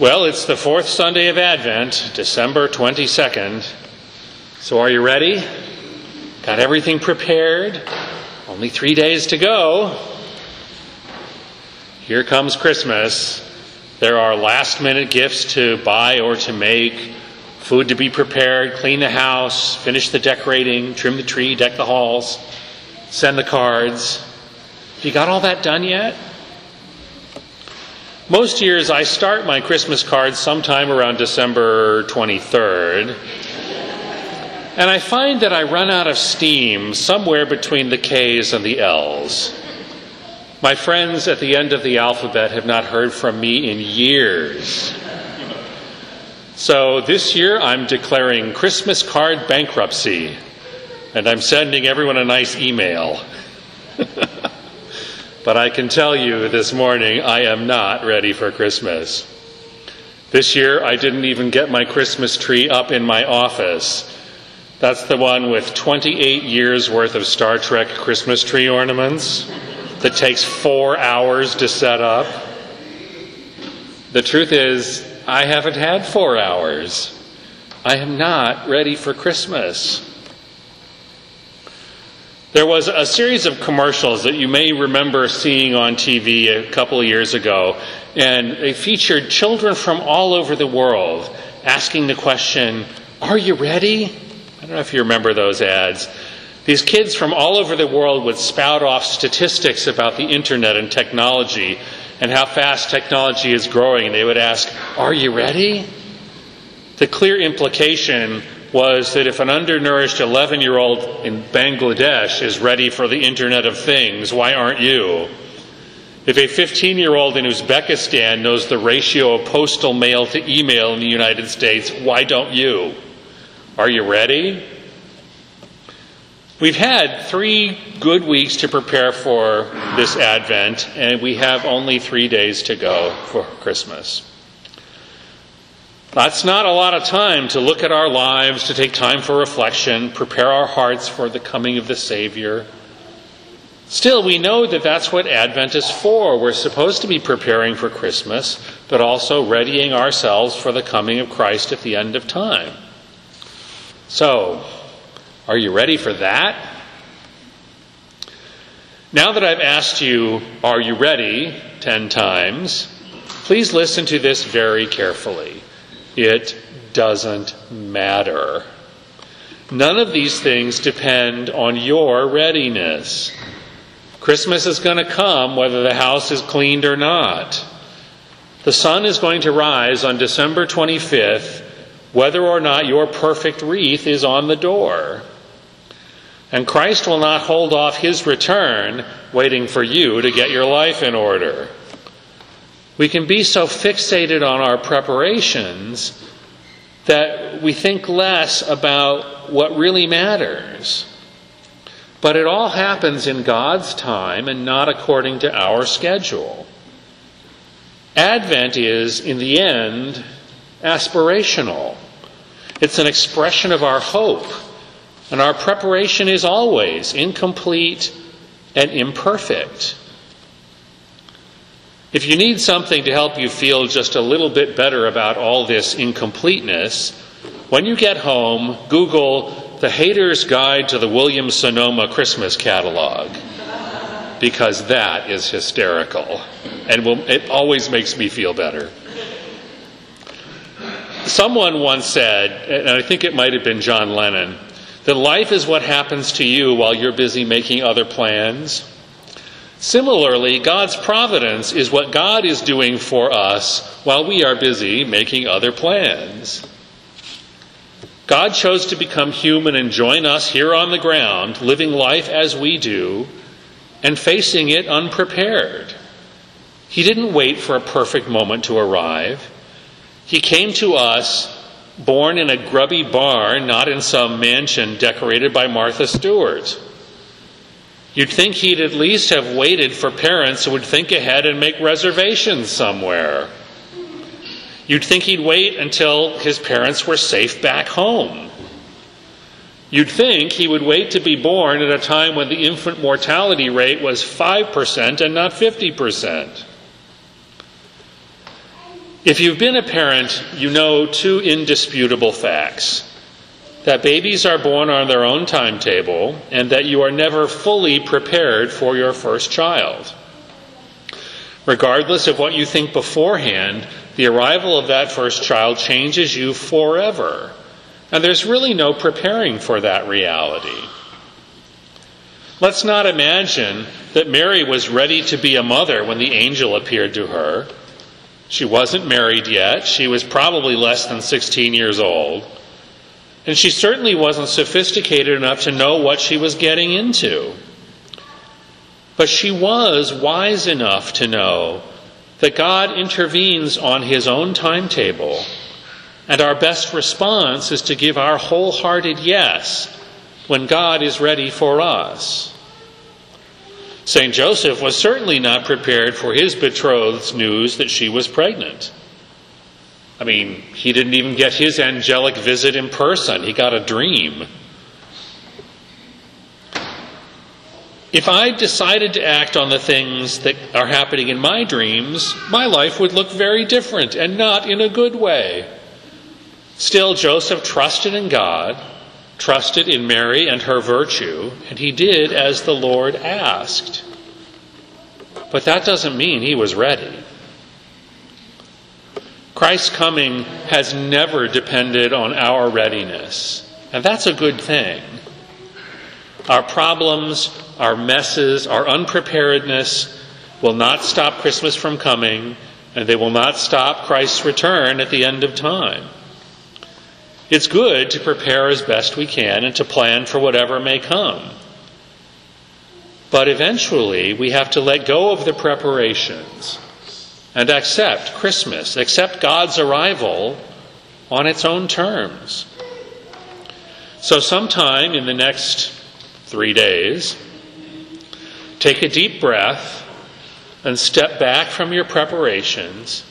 Well, it's the fourth Sunday of Advent, December 22nd. So are you ready? Got everything prepared? Only three days to go. Here comes Christmas. There are last minute gifts to buy or to make, food to be prepared, clean the house, finish the decorating, trim the tree, deck the halls, send the cards. Have you got all that done yet? Most years I start my Christmas cards sometime around December 23rd. And I find that I run out of steam somewhere between the K's and the L's. My friends at the end of the alphabet have not heard from me in years. So this year I'm declaring Christmas card bankruptcy, and I'm sending everyone a nice email. But I can tell you this morning, I am not ready for Christmas. This year, I didn't even get my Christmas tree up in my office. That's the one with 28 years worth of Star Trek Christmas tree ornaments that takes four hours to set up. The truth is, I haven't had four hours. I am not ready for Christmas. There was a series of commercials that you may remember seeing on TV a couple of years ago, and they featured children from all over the world asking the question, Are you ready? I don't know if you remember those ads. These kids from all over the world would spout off statistics about the internet and technology and how fast technology is growing. And they would ask, Are you ready? The clear implication was that if an undernourished 11 year old in Bangladesh is ready for the Internet of Things, why aren't you? If a 15 year old in Uzbekistan knows the ratio of postal mail to email in the United States, why don't you? Are you ready? We've had three good weeks to prepare for this Advent, and we have only three days to go for Christmas. That's not a lot of time to look at our lives, to take time for reflection, prepare our hearts for the coming of the Savior. Still, we know that that's what Advent is for. We're supposed to be preparing for Christmas, but also readying ourselves for the coming of Christ at the end of time. So, are you ready for that? Now that I've asked you, are you ready, ten times, please listen to this very carefully. It doesn't matter. None of these things depend on your readiness. Christmas is going to come whether the house is cleaned or not. The sun is going to rise on December 25th whether or not your perfect wreath is on the door. And Christ will not hold off his return waiting for you to get your life in order. We can be so fixated on our preparations that we think less about what really matters. But it all happens in God's time and not according to our schedule. Advent is, in the end, aspirational. It's an expression of our hope, and our preparation is always incomplete and imperfect. If you need something to help you feel just a little bit better about all this incompleteness, when you get home, Google The Hater's Guide to the Williams Sonoma Christmas Catalog, because that is hysterical, and will, it always makes me feel better. Someone once said, and I think it might have been John Lennon, that life is what happens to you while you're busy making other plans. Similarly, God's providence is what God is doing for us while we are busy making other plans. God chose to become human and join us here on the ground, living life as we do, and facing it unprepared. He didn't wait for a perfect moment to arrive. He came to us born in a grubby barn, not in some mansion decorated by Martha Stewart. You'd think he'd at least have waited for parents who would think ahead and make reservations somewhere. You'd think he'd wait until his parents were safe back home. You'd think he would wait to be born at a time when the infant mortality rate was 5% and not 50%. If you've been a parent, you know two indisputable facts that babies are born on their own timetable and that you are never fully prepared for your first child. Regardless of what you think beforehand, the arrival of that first child changes you forever. And there's really no preparing for that reality. Let's not imagine that Mary was ready to be a mother when the angel appeared to her. She wasn't married yet. She was probably less than 16 years old. And she certainly wasn't sophisticated enough to know what she was getting into. But she was wise enough to know that God intervenes on his own timetable and our best response is to give our wholehearted yes when God is ready for us. St. Joseph was certainly not prepared for his betrothed's news that she was pregnant. I mean, he didn't even get his angelic visit in person, he got a dream. If I decided to act on the things that are happening in my dreams, my life would look very different and not in a good way. Still, Joseph trusted in God, trusted in Mary and her virtue, and he did as the Lord asked. But that doesn't mean he was ready. Christ's coming has never depended on our readiness, and that's a good thing. Our problems, our messes, our unpreparedness will not stop Christmas from coming, and they will not stop Christ's return at the end of time. It's good to prepare as best we can and to plan for whatever may come. But eventually, we have to let go of the preparations and accept Christmas, accept God's arrival on its own terms. So, sometime in the next three days, take a deep breath and step back from your preparations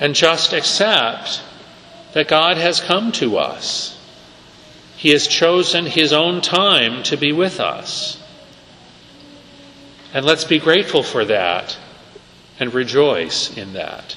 and just accept that God has come to us. He has chosen His own time to be with us. And let's be grateful for that and rejoice in that.